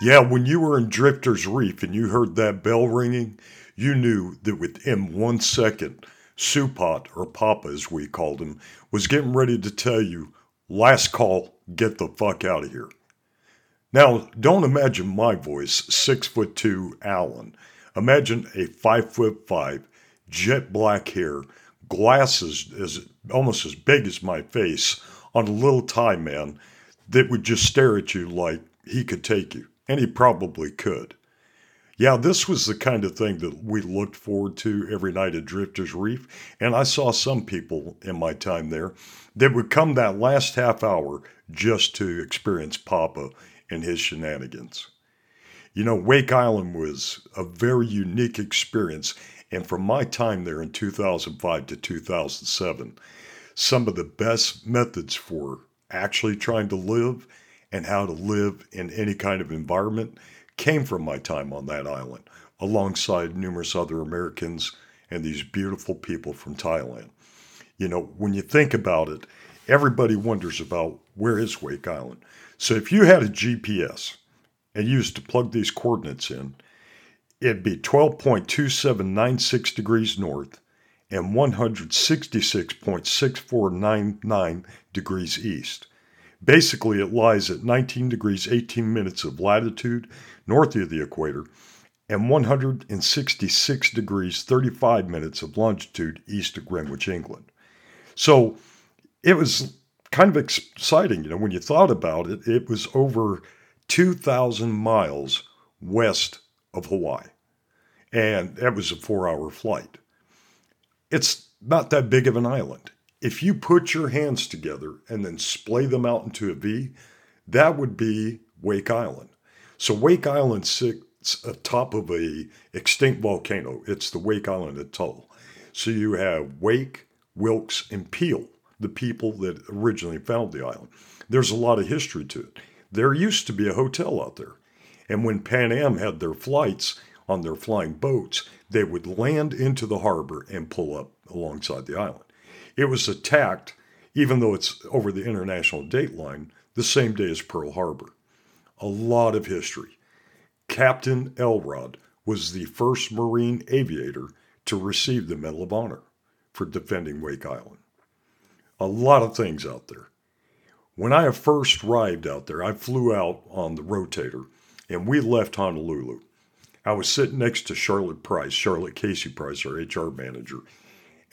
Yeah, when you were in Drifter's Reef and you heard that bell ringing, you knew that within one second, Supot, or Papa as we called him, was getting ready to tell you, last call, get the fuck out of here. Now, don't imagine my voice, six foot two Allen. Imagine a five foot five, jet black hair, glasses as almost as big as my face on a little Thai man that would just stare at you like he could take you. And he probably could. Yeah, this was the kind of thing that we looked forward to every night at Drifter's Reef. And I saw some people in my time there that would come that last half hour just to experience Papa and his shenanigans. You know, Wake Island was a very unique experience. And from my time there in 2005 to 2007, some of the best methods for actually trying to live and how to live in any kind of environment came from my time on that island, alongside numerous other Americans and these beautiful people from Thailand. You know, when you think about it, everybody wonders about where is Wake Island. So if you had a GPS and used to plug these coordinates in, it'd be 12.2796 degrees north and 166.6499 degrees east. Basically, it lies at 19 degrees 18 minutes of latitude north of the equator and 166 degrees 35 minutes of longitude east of Greenwich, England. So it was kind of exciting, you know, when you thought about it, it was over 2,000 miles west of Hawaii. And that was a four hour flight. It's not that big of an island if you put your hands together and then splay them out into a V, that would be Wake Island. So Wake Island sits atop of a extinct volcano. It's the Wake Island Atoll. So you have Wake, Wilkes, and Peale, the people that originally found the island. There's a lot of history to it. There used to be a hotel out there. And when Pan Am had their flights on their flying boats, they would land into the harbor and pull up alongside the island. It was attacked, even though it's over the international date line, the same day as Pearl Harbor. A lot of history. Captain Elrod was the first Marine aviator to receive the Medal of Honor for defending Wake Island. A lot of things out there. When I first arrived out there, I flew out on the rotator and we left Honolulu. I was sitting next to Charlotte Price, Charlotte Casey Price, our HR manager,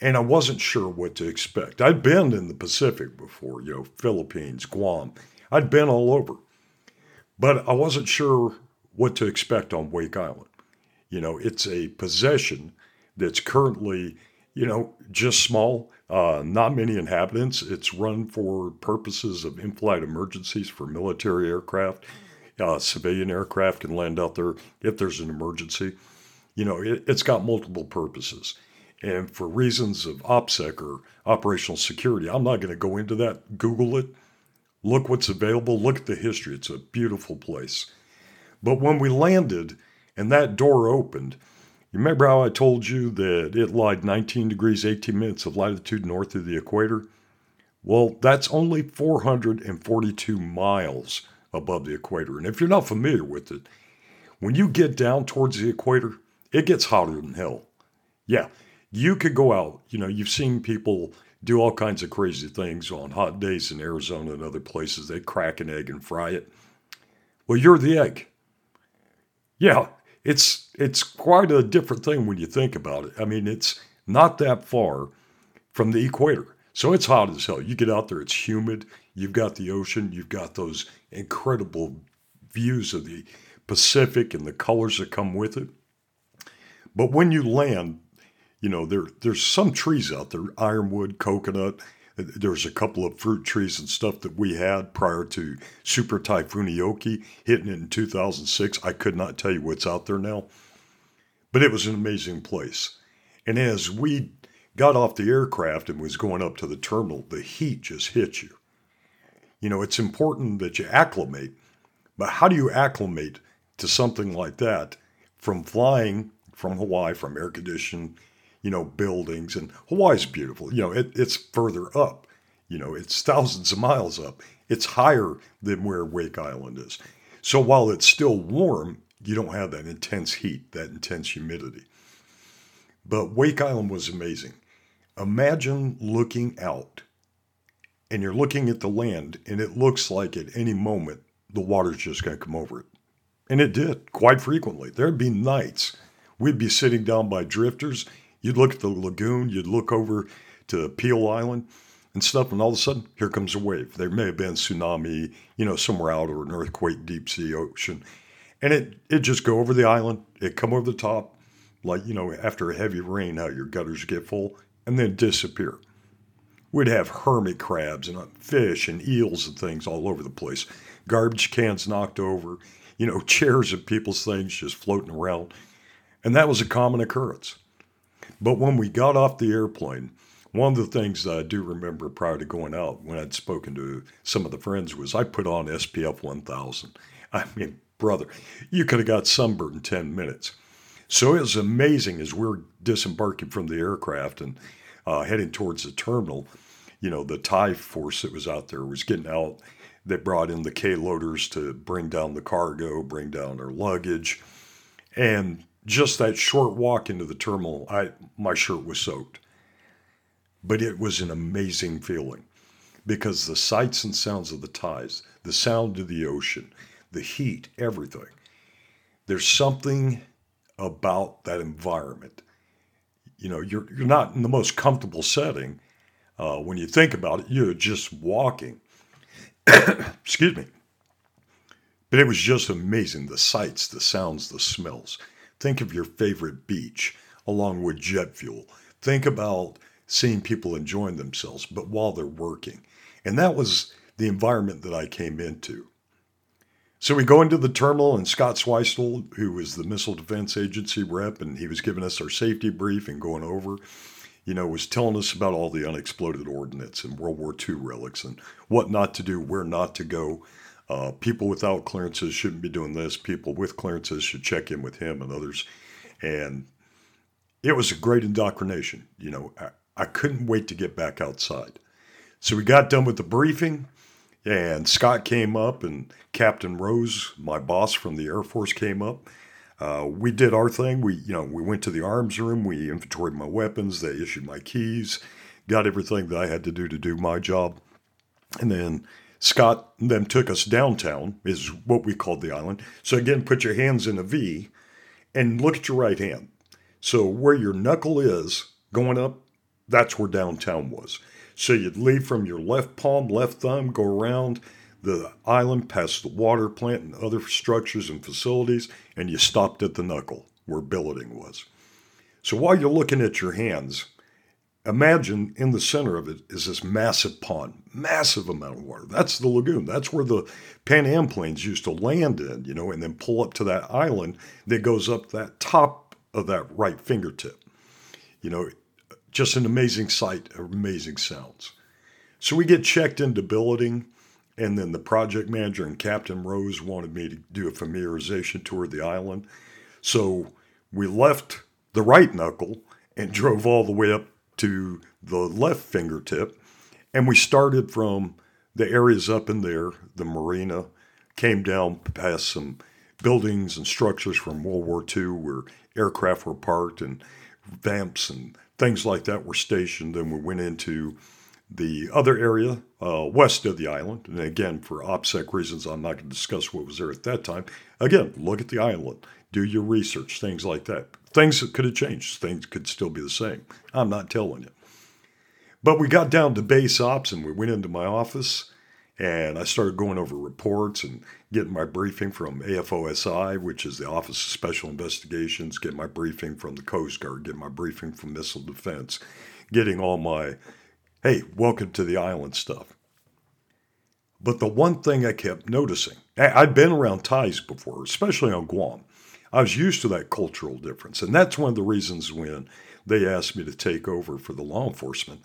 and I wasn't sure what to expect. I'd been in the Pacific before, you know, Philippines, Guam. I'd been all over, but I wasn't sure what to expect on Wake Island. You know, it's a possession that's currently, you know, just small, uh, not many inhabitants. It's run for purposes of in flight emergencies for military aircraft. Uh, civilian aircraft can land out there if there's an emergency. You know, it, it's got multiple purposes. And for reasons of OPSEC or operational security, I'm not going to go into that. Google it. Look what's available. Look at the history. It's a beautiful place. But when we landed and that door opened, you remember how I told you that it lied 19 degrees 18 minutes of latitude north of the equator? Well, that's only 442 miles above the equator. And if you're not familiar with it, when you get down towards the equator, it gets hotter than hell. Yeah, you could go out. You know, you've seen people do all kinds of crazy things on hot days in Arizona and other places. They crack an egg and fry it. Well, you're the egg. Yeah, it's it's quite a different thing when you think about it. I mean, it's not that far from the equator. So it's hot as hell. You get out there, it's humid. You've got the ocean, you've got those incredible views of the Pacific and the colors that come with it. But when you land, you know, there there's some trees out there, ironwood, coconut. There's a couple of fruit trees and stuff that we had prior to Super Typhoon Ioke hitting it in 2006. I could not tell you what's out there now, but it was an amazing place. And as we got off the aircraft and was going up to the terminal, the heat just hit you. You know, it's important that you acclimate, but how do you acclimate to something like that from flying from Hawaii, from air conditioned you know, buildings. And Hawaii's beautiful. You know, it, it's further up. You know, it's thousands of miles up. It's higher than where Wake Island is. So while it's still warm, you don't have that intense heat, that intense humidity. But Wake Island was amazing. Imagine looking out and you're looking at the land and it looks like at any moment the water's just going to come over it. And it did quite frequently. There'd be nights we'd be sitting down by drifters. You'd look at the lagoon, you'd look over to Peale Island and stuff, and all of a sudden, here comes a wave. There may have been tsunami, you know, somewhere out or an earthquake, deep sea ocean. And it it just go over the island, it come over the top, like, you know, after a heavy rain, how your gutters get full, and then disappear. We'd have hermit crabs and uh, fish and eels and things all over the place. Garbage cans knocked over, you know, chairs and people's things just floating around. And that was a common occurrence. But when we got off the airplane, one of the things that I do remember prior to going out when I'd spoken to some of the friends was I put on SPF 1000. I mean, brother, you could have got sunburned in 10 minutes. So it was amazing as we are disembarking from the aircraft and uh, heading towards the terminal. You know, the Thai force that was out there was getting out. They brought in the K loaders to bring down the cargo, bring down our luggage. And just that short walk into the terminal, I my shirt was soaked. But it was an amazing feeling because the sights and sounds of the tides, the sound of the ocean, the heat, everything. There's something about that environment. You know, you're you're not in the most comfortable setting. Uh, when you think about it, you're just walking. Excuse me. But it was just amazing the sights, the sounds, the smells. Think of your favorite beach along with jet fuel. Think about seeing people enjoying themselves, but while they're working. And that was the environment that I came into. So we go into the terminal, and Scott Swistel, who was the Missile Defense Agency rep, and he was giving us our safety brief and going over, you know, was telling us about all the unexploded ordnance and World War II relics and what not to do, where not to go. Uh, people without clearances shouldn't be doing this. People with clearances should check in with him and others. And it was a great indoctrination. You know, I, I couldn't wait to get back outside. So we got done with the briefing, and Scott came up, and Captain Rose, my boss from the Air Force, came up. Uh, we did our thing. We, you know, we went to the arms room. We inventoried my weapons. They issued my keys, got everything that I had to do to do my job, and then Scott then took us downtown, is what we called the island. So again, put your hands in a V and look at your right hand. So where your knuckle is going up, that's where downtown was. So you'd leave from your left palm, left thumb, go around the island, past the water plant and other structures and facilities, and you stopped at the knuckle where billeting was. So while you're looking at your hands, imagine in the center of it is this massive pond, massive amount of water. That's the lagoon. That's where the Pan Am planes used to land in, you know, and then pull up to that island that goes up that top of that right fingertip. You know, just an amazing sight, amazing sounds. So we get checked into billeting, and then the project manager and Captain Rose wanted me to do a familiarization tour of the island. So we left the right knuckle and drove all the way up to the left fingertip. And we started from the areas up in there, the marina, came down past some buildings and structures from World War II where aircraft were parked and vamps and things like that were stationed. Then we went into the other area uh, west of the island. And again, for OPSEC reasons, I'm not going to discuss what was there at that time. Again, look at the island, do your research, things like that. Things could have changed, things could still be the same. I'm not telling you. But we got down to base ops and we went into my office and I started going over reports and getting my briefing from AFOSI, which is the Office of Special Investigations, getting my briefing from the Coast Guard, getting my briefing from Missile Defense, getting all my, hey, welcome to the island stuff. But the one thing I kept noticing, I'd been around Thais before, especially on Guam. I was used to that cultural difference. And that's one of the reasons when they asked me to take over for the law enforcement.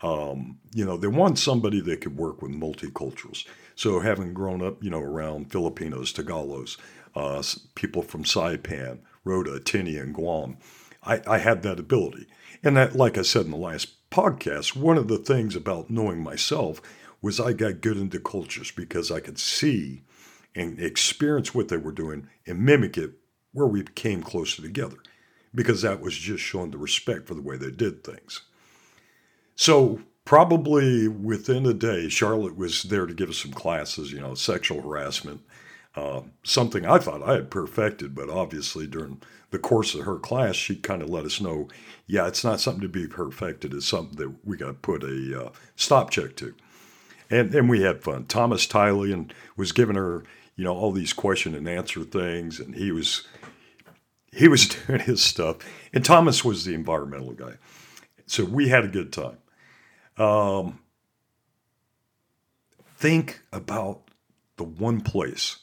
Um, you know, they want somebody that could work with multiculturals. So, having grown up, you know, around Filipinos, Tagalos, uh, people from Saipan, Rota, Tini, and Guam, I, I had that ability. And that, like I said in the last podcast, one of the things about knowing myself was I got good into cultures because I could see and experience what they were doing and mimic it where we came closer together because that was just showing the respect for the way they did things. So, probably within a day, Charlotte was there to give us some classes, you know, sexual harassment, uh, something I thought I had perfected, but obviously during the course of her class, she kind of let us know, yeah, it's not something to be perfected. It's something that we got to put a uh, stop check to. And, and we had fun. Thomas Tylian was giving her, you know, all these question and answer things, and he was he was doing his stuff. And Thomas was the environmental guy. So we had a good time. Um, think about the one place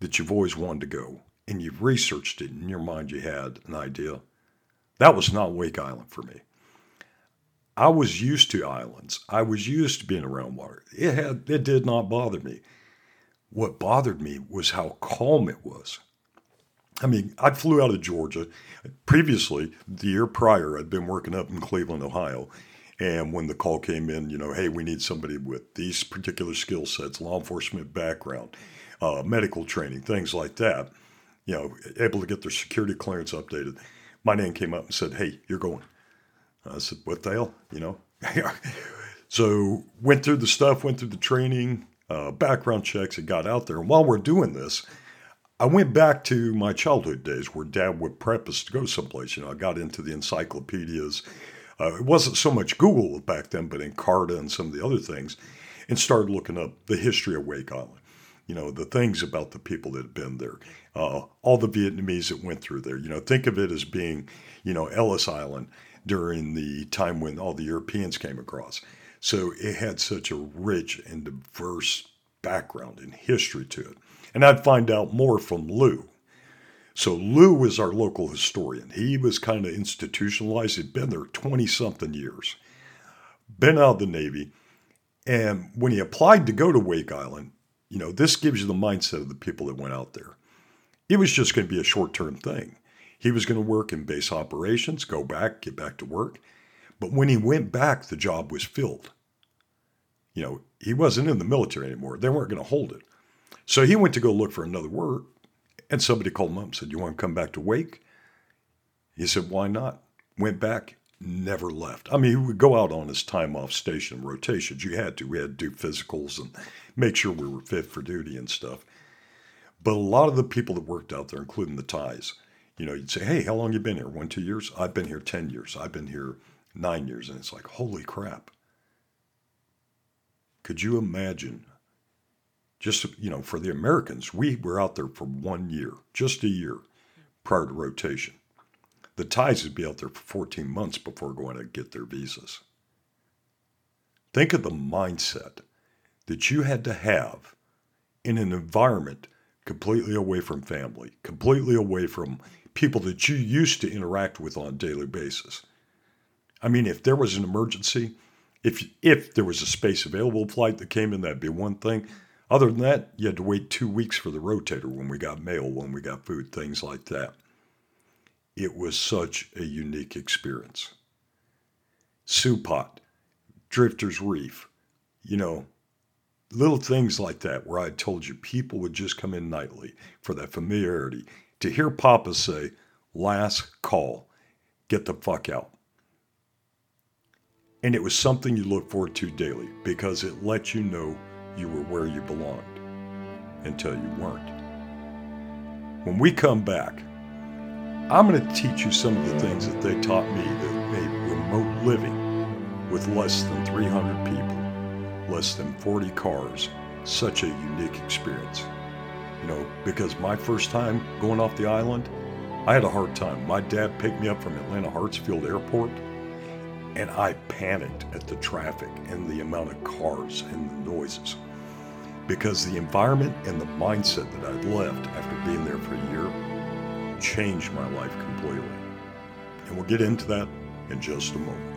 that you've always wanted to go and you've researched it in your mind, you had an idea. That was not Wake Island for me. I was used to islands. I was used to being around water. It had it did not bother me. What bothered me was how calm it was. I mean, I flew out of Georgia. Previously, the year prior, I'd been working up in Cleveland, Ohio. And when the call came in, you know, hey, we need somebody with these particular skill sets, law enforcement background, uh, medical training, things like that, you know, able to get their security clearance updated. My name came up and said, hey, you're going. I said, what the hell, you know? so went through the stuff, went through the training, uh, background checks, and got out there. And while we're doing this, I went back to my childhood days where dad would prep us to go someplace. You know, I got into the encyclopedias. Uh, it wasn't so much Google back then, but Encarta and some of the other things, and started looking up the history of Wake Island. You know, the things about the people that had been there, uh, all the Vietnamese that went through there. You know, think of it as being, you know, Ellis Island during the time when all the Europeans came across. So it had such a rich and diverse background and history to it. And I'd find out more from Lou. So Lou was our local historian. He was kind of institutionalized. He'd been there 20 something years, been out of the Navy. And when he applied to go to Wake Island, you know, this gives you the mindset of the people that went out there. It was just going to be a short term thing. He was going to work in base operations, go back, get back to work. But when he went back, the job was filled. You know, he wasn't in the military anymore. They weren't going to hold it. So he went to go look for another work, and somebody called him up and said, You want to come back to Wake? He said, Why not? Went back, never left. I mean, he would go out on his time off station rotations. You had to. We had to do physicals and make sure we were fit for duty and stuff. But a lot of the people that worked out there, including the Thais, you know, you'd say, Hey, how long you been here? One, two years? I've been here 10 years. I've been here nine years. And it's like, Holy crap. Could you imagine just you know for the Americans, we were out there for one year, just a year prior to rotation. The Thais would be out there for 14 months before going to get their visas. Think of the mindset that you had to have in an environment completely away from family, completely away from people that you used to interact with on a daily basis. I mean, if there was an emergency, if if there was a space available flight that came in, that'd be one thing. Other than that, you had to wait two weeks for the rotator when we got mail, when we got food, things like that. It was such a unique experience. Supot, Drifter's Reef, you know, little things like that where I told you people would just come in nightly for that familiarity. To hear Papa say, last call, get the fuck out. And it was something you looked forward to daily because it let you know you were where you belonged until you weren't. When we come back, I'm going to teach you some of the things that they taught me that made remote living with less than 300 people, less than 40 cars, such a unique experience. You know, because my first time going off the island, I had a hard time. My dad picked me up from Atlanta Hartsfield Airport and I panicked at the traffic and the amount of cars and the noises because the environment and the mindset that I'd left after being there for a year changed my life completely. And we'll get into that in just a moment.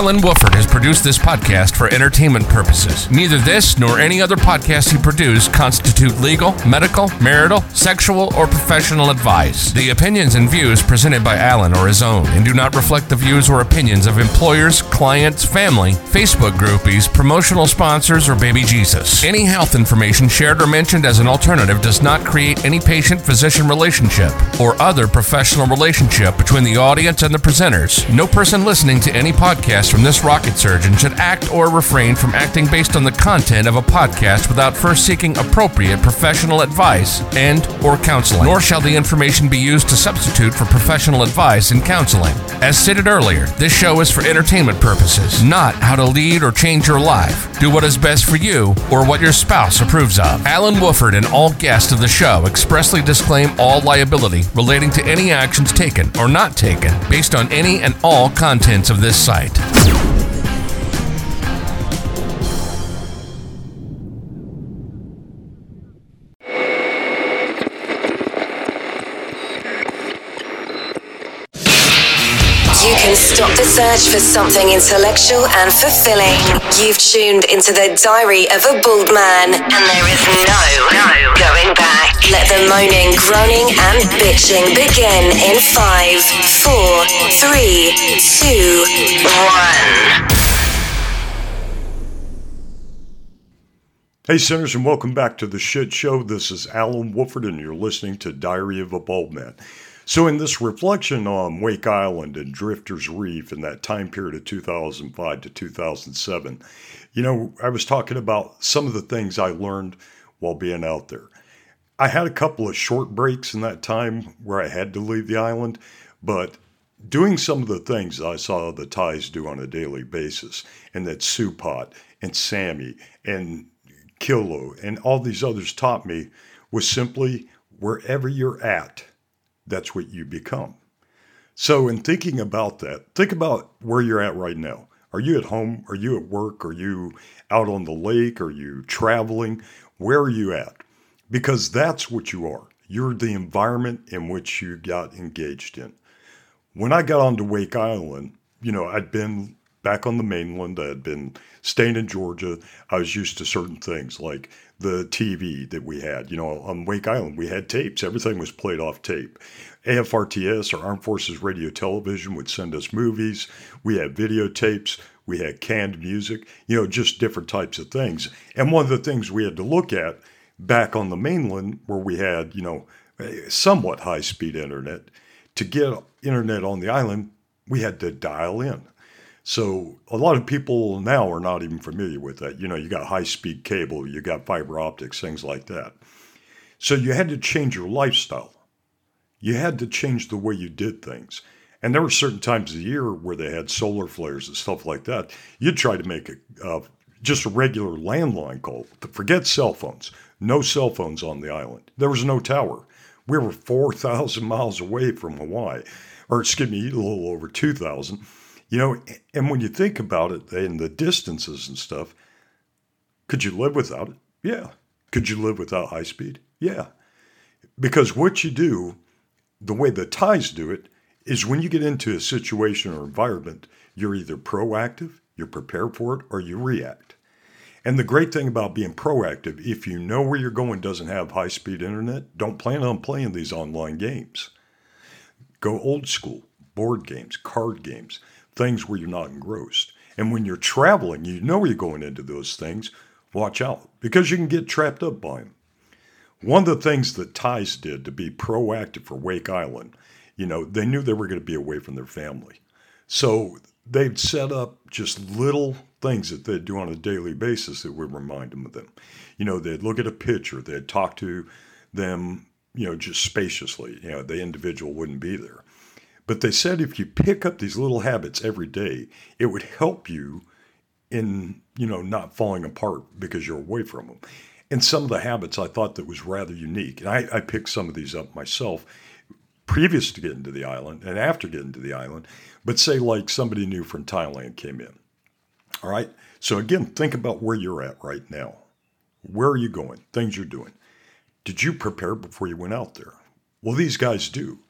Allen has produced this podcast for entertainment purposes. Neither this nor any other podcast he produced constitute legal, medical, marital, sexual, or professional advice. The opinions and views presented by Allen are his own and do not reflect the views or opinions of employers, clients, family, Facebook groupies, promotional sponsors, or baby Jesus. Any health information shared or mentioned as an alternative does not create any patient physician relationship or other professional relationship between the audience and the presenters. No person listening to any podcast from this rocket surgeon should act or refrain from acting based on the content of a podcast without first seeking appropriate professional advice and or counseling. Nor shall the information be used to substitute for professional advice and counseling. As stated earlier, this show is for entertainment purposes, not how to lead or change your life. Do what is best for you or what your spouse approves of. Allen Woffard and all guests of the show expressly disclaim all liability relating to any actions taken or not taken based on any and all contents of this site. Search for something intellectual and fulfilling. You've tuned into the diary of a bald man, and there is no, no going back. Let the moaning, groaning, and bitching begin in five, four, three, two, one. Hey, sinners, and welcome back to the shit show. This is Allen Woffard, and you're listening to Diary of a Bald Man. So, in this reflection on Wake Island and Drifters Reef in that time period of 2005 to 2007, you know, I was talking about some of the things I learned while being out there. I had a couple of short breaks in that time where I had to leave the island, but doing some of the things I saw the Thais do on a daily basis, and that Supot and Sammy and Kilo and all these others taught me was simply wherever you're at, that's what you become. So, in thinking about that, think about where you're at right now. Are you at home? Are you at work? Are you out on the lake? Are you traveling? Where are you at? Because that's what you are. You're the environment in which you got engaged in. When I got onto Wake Island, you know, I'd been back on the mainland. I had been staying in Georgia. I was used to certain things like the TV that we had. You know, on Wake Island, we had tapes. Everything was played off tape. AFRTS, or Armed Forces Radio Television, would send us movies. We had videotapes. We had canned music, you know, just different types of things. And one of the things we had to look at back on the mainland, where we had, you know, somewhat high speed internet, to get internet on the island, we had to dial in. So a lot of people now are not even familiar with that. You know, you got high speed cable, you got fiber optics, things like that. So you had to change your lifestyle. You had to change the way you did things. And there were certain times of the year where they had solar flares and stuff like that. You'd try to make a, uh, just a regular landline call. Forget cell phones. No cell phones on the island. There was no tower. We were 4,000 miles away from Hawaii, or excuse me, a little over 2,000. You know, and when you think about it and the distances and stuff, could you live without it? Yeah. Could you live without high speed? Yeah. Because what you do, the way the Thais do it, is when you get into a situation or environment, you're either proactive, you're prepared for it, or you react. And the great thing about being proactive, if you know where you're going doesn't have high speed internet, don't plan on playing these online games. Go old school, board games, card games, things where you're not engrossed. And when you're traveling, you know you're going into those things, watch out because you can get trapped up by them. One of the things that Thais did to be proactive for Wake Island, you know, they knew they were going to be away from their family. So they'd set up just little things that they'd do on a daily basis that would remind them of them. You know, they'd look at a picture, they'd talk to them, you know, just spaciously. You know, the individual wouldn't be there. But they said if you pick up these little habits every day, it would help you in, you know, not falling apart because you're away from them. And some of the habits I thought that was rather unique. And I, I picked some of these up myself previous to getting to the island and after getting to the island. But say like somebody new from Thailand came in. All right. So again, think about where you're at right now. Where are you going? Things you're doing. Did you prepare before you went out there? Well, these guys do.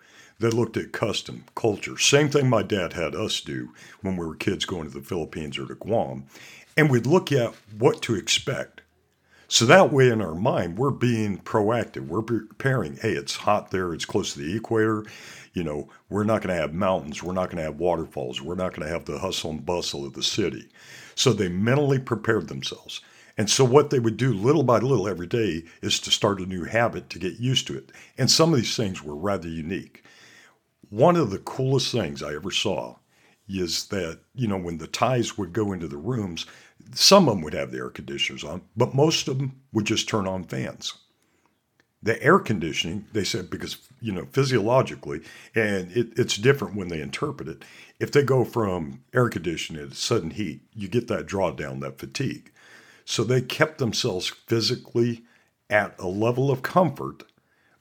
They looked at custom, culture. Same thing my dad had us do when we were kids going to the Philippines or to Guam. And we'd look at what to expect. So that way in our mind, we're being proactive. We're preparing, hey, it's hot there, it's close to the equator. You know, we're not going to have mountains, we're not going to have waterfalls, we're not going to have the hustle and bustle of the city. So they mentally prepared themselves. And so what they would do little by little every day is to start a new habit to get used to it. And some of these things were rather unique. One of the coolest things I ever saw is that, you know, when the Thais would go into the rooms, some of them would have the air conditioners on, but most of them would just turn on fans. The air conditioning, they said, because, you know, physiologically, and it, it's different when they interpret it. If they go from air conditioning to sudden heat, you get that drawdown, that fatigue. So they kept themselves physically at a level of comfort,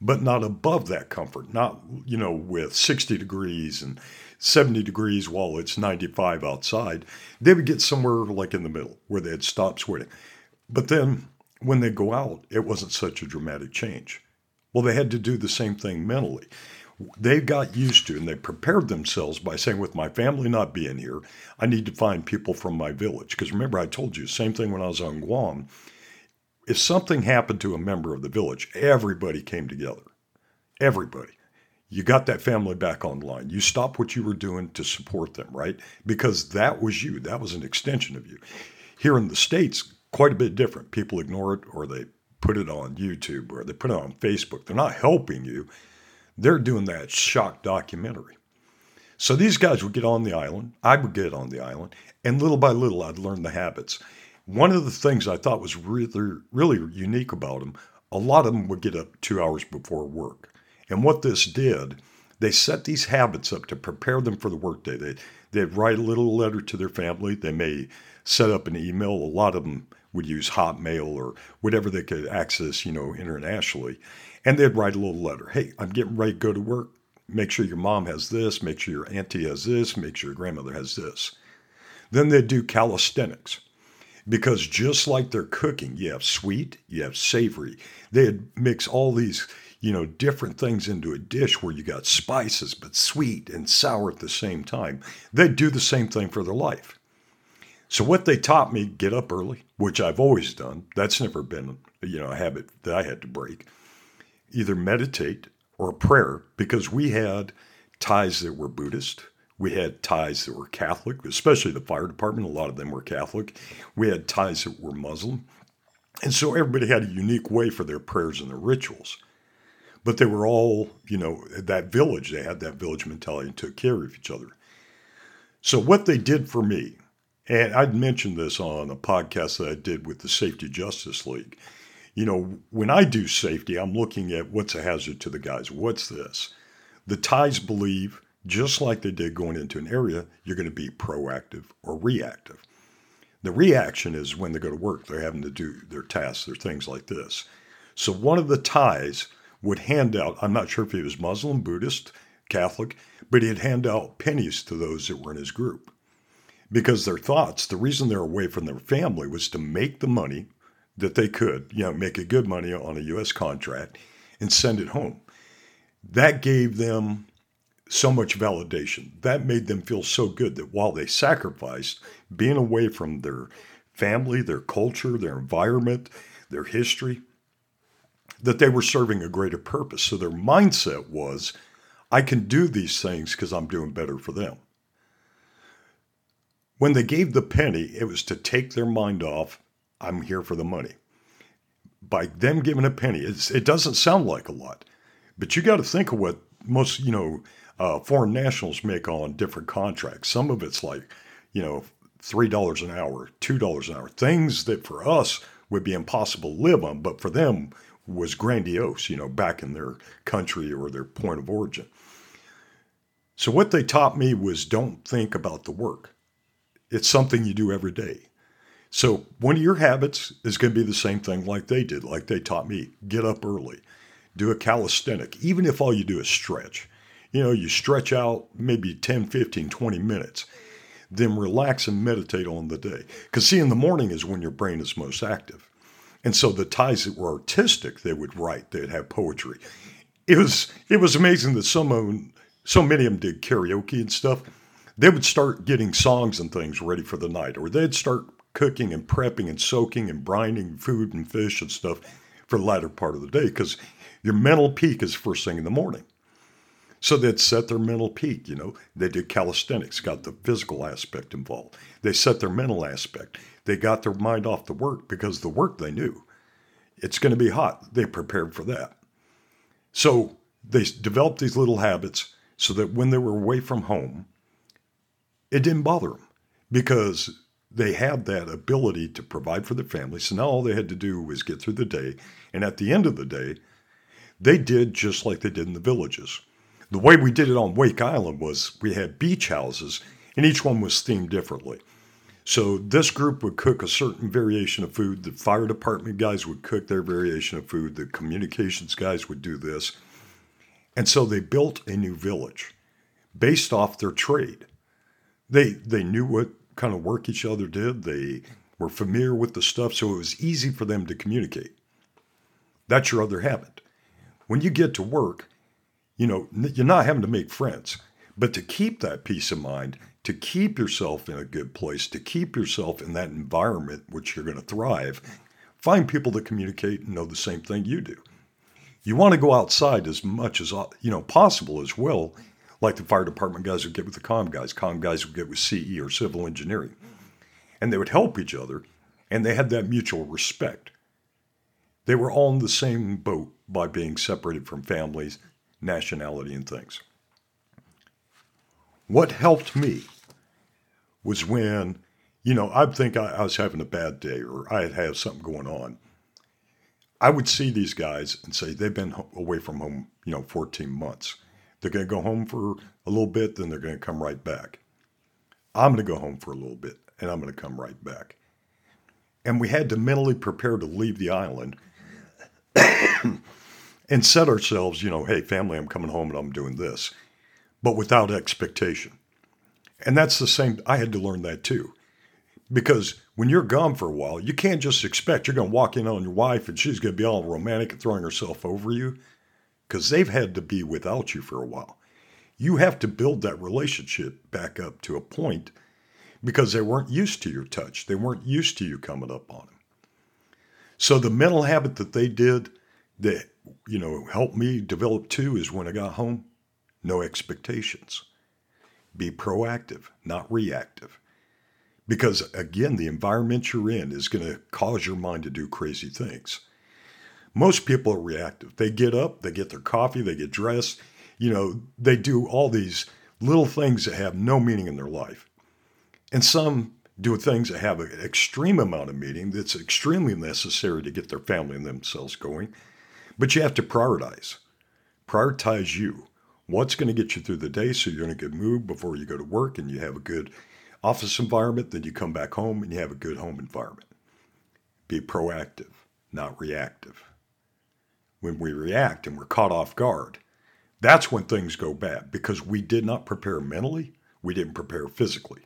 but not above that comfort, not, you know, with 60 degrees and 70 degrees while it's 95 outside, they would get somewhere like in the middle where they'd stop sweating. But then when they go out, it wasn't such a dramatic change. Well, they had to do the same thing mentally. They got used to and they prepared themselves by saying, with my family not being here, I need to find people from my village. Because remember, I told you, same thing when I was on Guam. If something happened to a member of the village, everybody came together. Everybody you got that family back online. You stopped what you were doing to support them, right? Because that was you. That was an extension of you. Here in the States, quite a bit different. People ignore it or they put it on YouTube or they put it on Facebook. They're not helping you. They're doing that shock documentary. So these guys would get on the island. I would get on the island. And little by little, I'd learn the habits. One of the things I thought was really, really unique about them, a lot of them would get up two hours before work and what this did, they set these habits up to prepare them for the workday. They, they'd write a little letter to their family. They may set up an email. A lot of them would use Hotmail or whatever they could access, you know, internationally. And they'd write a little letter. Hey, I'm getting ready to go to work. Make sure your mom has this. Make sure your auntie has this. Make sure your grandmother has this. Then they'd do calisthenics because just like they're cooking, you have sweet, you have savory. They'd mix all these you know, different things into a dish where you got spices, but sweet and sour at the same time. They'd do the same thing for their life. So what they taught me, get up early, which I've always done. That's never been, you know, a habit that I had to break. Either meditate or prayer, because we had Thais that were Buddhist. We had Thais that were Catholic, especially the fire department. A lot of them were Catholic. We had Thais that were Muslim. And so everybody had a unique way for their prayers and their rituals but they were all, you know, that village. They had that village mentality and took care of each other. So, what they did for me, and I'd mentioned this on a podcast that I did with the Safety Justice League. You know, when I do safety, I'm looking at what's a hazard to the guys. What's this? The Thais believe, just like they did going into an area, you're going to be proactive or reactive. The reaction is when they go to work, they're having to do their tasks, their things like this. So, one of the Thais would hand out, I'm not sure if he was Muslim, Buddhist, Catholic, but he'd hand out pennies to those that were in his group. Because their thoughts, the reason they're away from their family was to make the money that they could, you know, make a good money on a U.S. contract and send it home. That gave them so much validation. That made them feel so good that while they sacrificed being away from their family, their culture, their environment, their history, that they were serving a greater purpose. So their mindset was, I can do these things because I'm doing better for them. When they gave the penny, it was to take their mind off, I'm here for the money. By them giving a penny, it doesn't sound like a lot, but you got to think of what most, you know, uh, foreign nationals make on different contracts. Some of it's like, you know, $3 an hour, $2 an hour, things that for us would be impossible to live on, but for them was grandiose, you know, back in their country or their point of origin. So, what they taught me was don't think about the work. It's something you do every day. So, one of your habits is going to be the same thing like they did, like they taught me get up early, do a calisthenic, even if all you do is stretch. You know, you stretch out maybe 10, 15, 20 minutes, then relax and meditate on the day. Because, see, in the morning is when your brain is most active. And so the Thais that were artistic, they would write, they'd have poetry. It was it was amazing that someone so many of them did karaoke and stuff. They would start getting songs and things ready for the night, or they'd start cooking and prepping and soaking and brining food and fish and stuff for the latter part of the day because your mental peak is first thing in the morning. So they'd set their mental peak, you know. They did calisthenics, got the physical aspect involved. They set their mental aspect. They got their mind off the work because the work they knew. It's going to be hot. They prepared for that. So they developed these little habits so that when they were away from home, it didn't bother them because they had that ability to provide for their family. So now all they had to do was get through the day. And at the end of the day, they did just like they did in the villages. The way we did it on Wake Island was we had beach houses, and each one was themed differently. So this group would cook a certain variation of food. The fire department guys would cook their variation of food. The communications guys would do this. And so they built a new village based off their trade. They they knew what kind of work each other did. They were familiar with the stuff, so it was easy for them to communicate. That's your other habit. When you get to work, you know, you're not having to make friends, but to keep that peace of mind, to keep yourself in a good place, to keep yourself in that environment which you're going to thrive, find people that communicate and know the same thing you do. You want to go outside as much as uh, you know possible as well like the fire department guys would get with the com guys, com guys would get with CE or civil engineering. And they would help each other, and they had that mutual respect. They were all in the same boat by being separated from families, nationality, and things. What helped me was when, you know, I'd think I, I was having a bad day or I had had something going on. I would see these guys and say, they've been away from home, you know, 14 months they're going to go home for a little bit, then they're going to come right back. I'm going to go home for a little bit, and I'm going to come right back. And we had to mentally prepare to leave the island and set ourselves, you know, hey, family, I'm coming home and I'm doing this, but without expectation. And that's the same, I had to learn that too. Because when you're gone for a while, you can't just expect you're going to walk in on your wife and she's going to be all romantic and throwing herself over you because they've had to be without you for a while. You have to build that relationship back up to a point because they weren't used to your touch. They weren't used to you coming up on them. So the mental habit that they did that, you know, helped me develop too is when I got home, no expectations. Be proactive, not reactive. Because again, the environment you're in is going to cause your mind to do crazy things. Most people are reactive. They get up, they get their coffee, they get dressed, you know, they do all these little things that have no meaning in their life. And some do things that have an extreme amount of meaning that's extremely necessary to get their family and themselves going. But you have to prioritize. Prioritize you. What's going to get you through the day so you're in a good mood before you go to work and you have a good office environment, then you come back home and you have a good home environment. Be proactive, not reactive when we react and we're caught off guard, that's when things go bad because we did not prepare mentally, we didn't prepare physically.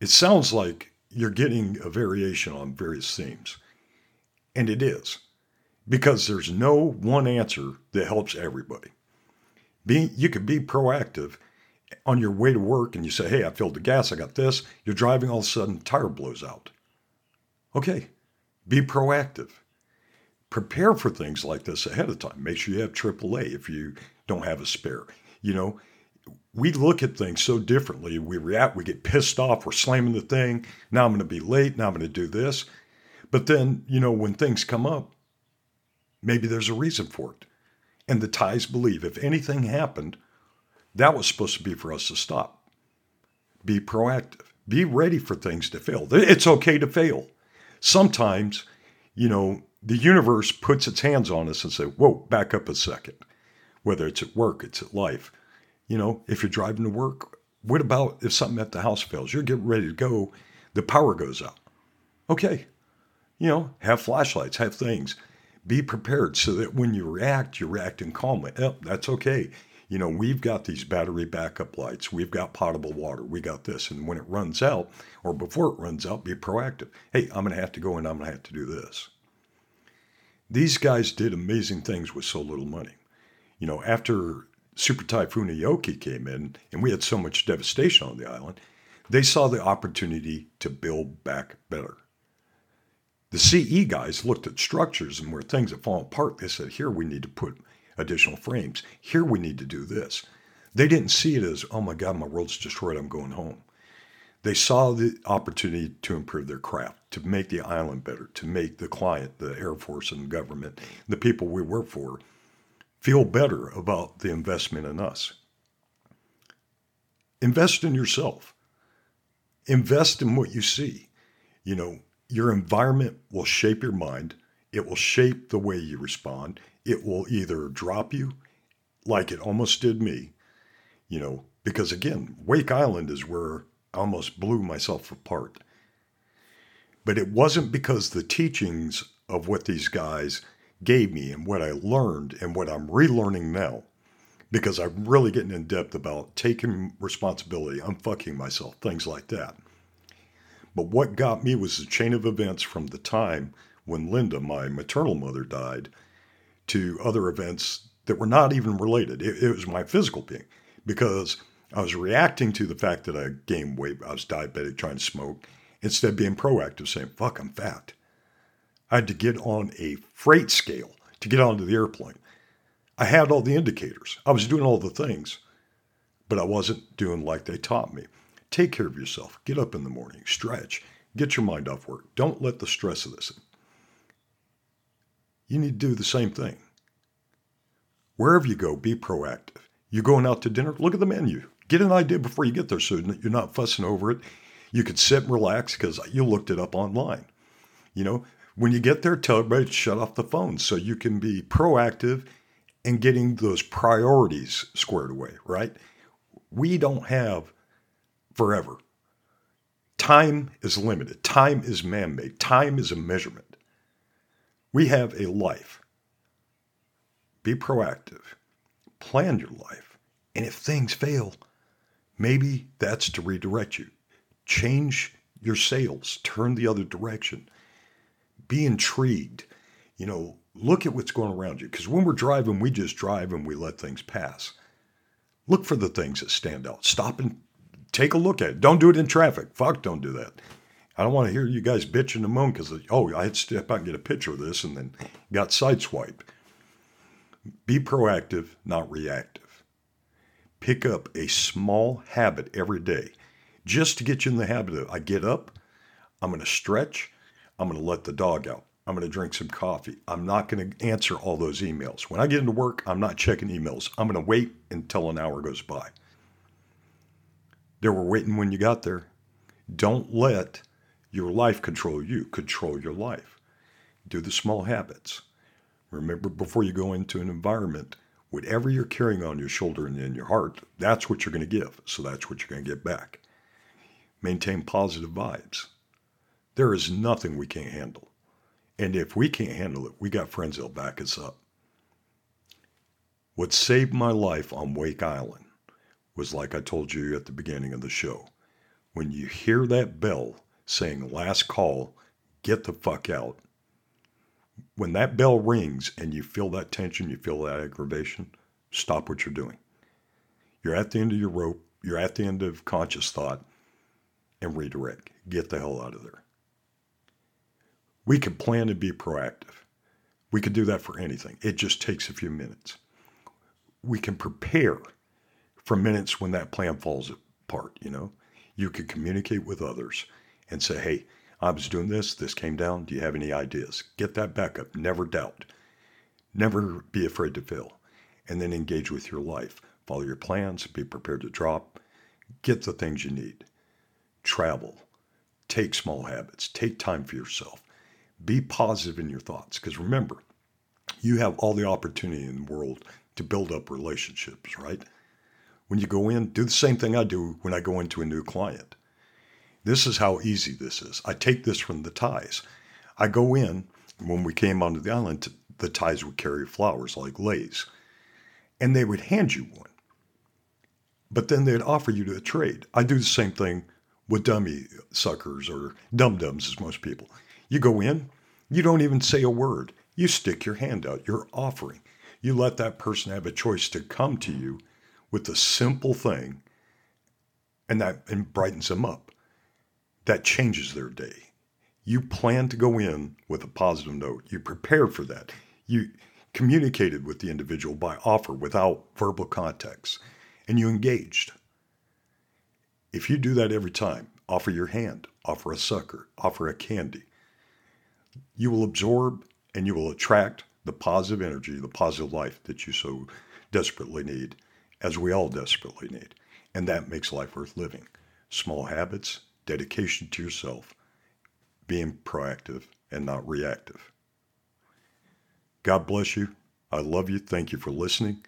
It sounds like you're getting a variation on various themes, and it is because there's no one answer that helps everybody. Being, you could be proactive on your way to work and you say, Hey, I filled the gas, I got this. You're driving, all of a sudden, tire blows out. Okay, be proactive prepare for things like this ahead of time. Make sure you have AAA if you don't have a spare. You know, we look at things so differently. We react, we get pissed off, we're slamming the thing. Now I'm going to be late. Now I'm going to do this. But then, you know, when things come up, maybe there's a reason for it. And the Thais believe if anything happened, that was supposed to be for us to stop. Be proactive. Be ready for things to fail. It's okay to fail. Sometimes, you know, the universe puts its hands on us and say, whoa, back up a second. Whether it's at work, it's at life. You know, if you're driving to work, what about if something at the house fails? You're getting ready to go, the power goes out. Okay, you know, have flashlights, have things. Be prepared so that when you react, you're reacting calmly. Yep, that's okay. You know, we've got these battery backup lights. We've got potable water. We got this. And when it runs out, or before it runs out, be proactive. Hey, I'm going to have to go and I'm going to have to do this. These guys did amazing things with so little money. You know, after Super Typhoon Ioke came in and we had so much devastation on the island, they saw the opportunity to build back better. The CE guys looked at structures and where things had fallen apart, they said, here we need to put additional frames. Here we need to do this. They didn't see it as, oh my God, my world's destroyed, I'm going home. They saw the opportunity to improve their craft, to make the island better, to make the client, the Air Force and government, the people we work for, feel better about the investment in us. Invest in yourself. Invest in what you see. You know, your environment will shape your mind. It will shape the way you respond. It will either drop you, like it almost did me, you know, because again, Wake Island is where I almost blew myself apart. But it wasn't because the teachings of what these guys gave me and what I learned and what I'm relearning now, because I'm really getting in depth about taking responsibility, unfucking myself, things like that. But what got me was the chain of events from the time when Linda, my maternal mother, died, to other events that were not even related. It, it was my physical being because I was reacting to the fact that I gained weight. I was diabetic, trying to smoke, instead of being proactive, saying, fuck, I'm fat. I had to get on a freight scale to get onto the airplane. I had all the indicators. I was doing all the things, but I wasn't doing like they taught me. Take care of yourself. Get up in the morning, stretch, get your mind off work. Don't let the stress of this. You need to do the same thing. Wherever you go, be proactive. You're going out to dinner, look at the menu. Get an idea before you get there so that you're not fussing over it. You could sit and relax because you looked it up online. You know, when you get there, tell everybody to shut off the phone so you can be proactive in getting those priorities squared away, right? We don't have forever. Time is limited. Time is man made. Time is a measurement. We have a life. Be proactive. Plan your life. And if things fail, maybe that's to redirect you. Change your sails, turn the other direction. Be intrigued. You know, look at what's going around you. Because when we're driving, we just drive and we let things pass. Look for the things that stand out. Stop and take a look at it. Don't do it in traffic. Fuck, don't do that. I don't want to hear you guys bitching and moan because, oh, I had to step out and get a picture of this and then got sideswiped. Be proactive, not reactive. Pick up a small habit every day just to get you in the habit of I get up, I'm going to stretch, I'm going to let the dog out. I'm going to drink some coffee. I'm not going to answer all those emails. When I get into work, I'm not checking emails. I'm going to wait until an hour goes by. They were waiting when you got there. Don't let your life control you, control your life. Do the small habits. Remember, before you go into an environment, whatever you're carrying on your shoulder and in your heart, that's what you're going to give. So that's what you're going to get back. Maintain positive vibes. There is nothing we can't handle. And if we can't handle it, we got friends that'll back us up. What saved my life on Wake Island was like I told you at the beginning of the show. When you hear that bell saying last call, get the fuck out. When that bell rings and you feel that tension, you feel that aggravation, stop what you're doing. You're at the end of your rope, you're at the end of conscious thought, and redirect. Get the hell out of there. We can plan and be proactive. We can do that for anything. It just takes a few minutes. We can prepare for minutes when that plan falls apart, you know. You can communicate with others and say, hey, I was doing this, this came down. Do you have any ideas? Get that backup. Never doubt. Never be afraid to fail. And then engage with your life. Follow your plans, be prepared to drop, get the things you need. Travel, take small habits, take time for yourself. Be positive in your thoughts because remember, you have all the opportunity in the world to build up relationships, right? When you go in, do the same thing I do when I go into a new client. This is how easy this is. I take this from the Thais. I go in, when we came onto the island, the Thais would carry flowers like leis, and they would hand you one. But then they'd offer you to trade. I do the same thing with dummy suckers or dum dums, as most people. You go in, you don't even say a word. You stick your hand out. You're offering. You let that person have a choice to come to you with the simple thing and that and brightens them up. That changes their day. You plan to go in with a positive note. You prepare for that. You communicated with the individual by offer without verbal context, and you engaged. If you do that every time, offer your hand, offer a sucker, offer a candy, you will absorb and you will attract the positive energy, the positive life that you so desperately need, as we all desperately need. And that makes life worth living. Small habits, dedication to yourself, being proactive and not reactive. God bless you. I love you. Thank you for listening.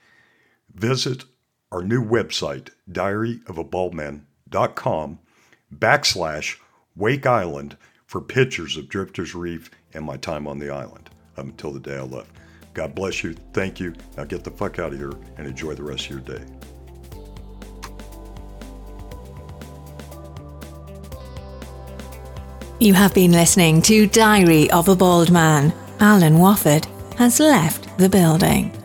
Visit our new website, diaryofabaldman.com backslash Wake Island for pictures of Drifters Reef and my time on the island until the day I left. God bless you. Thank you. Now get the fuck out of here and enjoy the rest of your day. You have been listening to Diary of a Bald Man. Allen Woffard has left the building.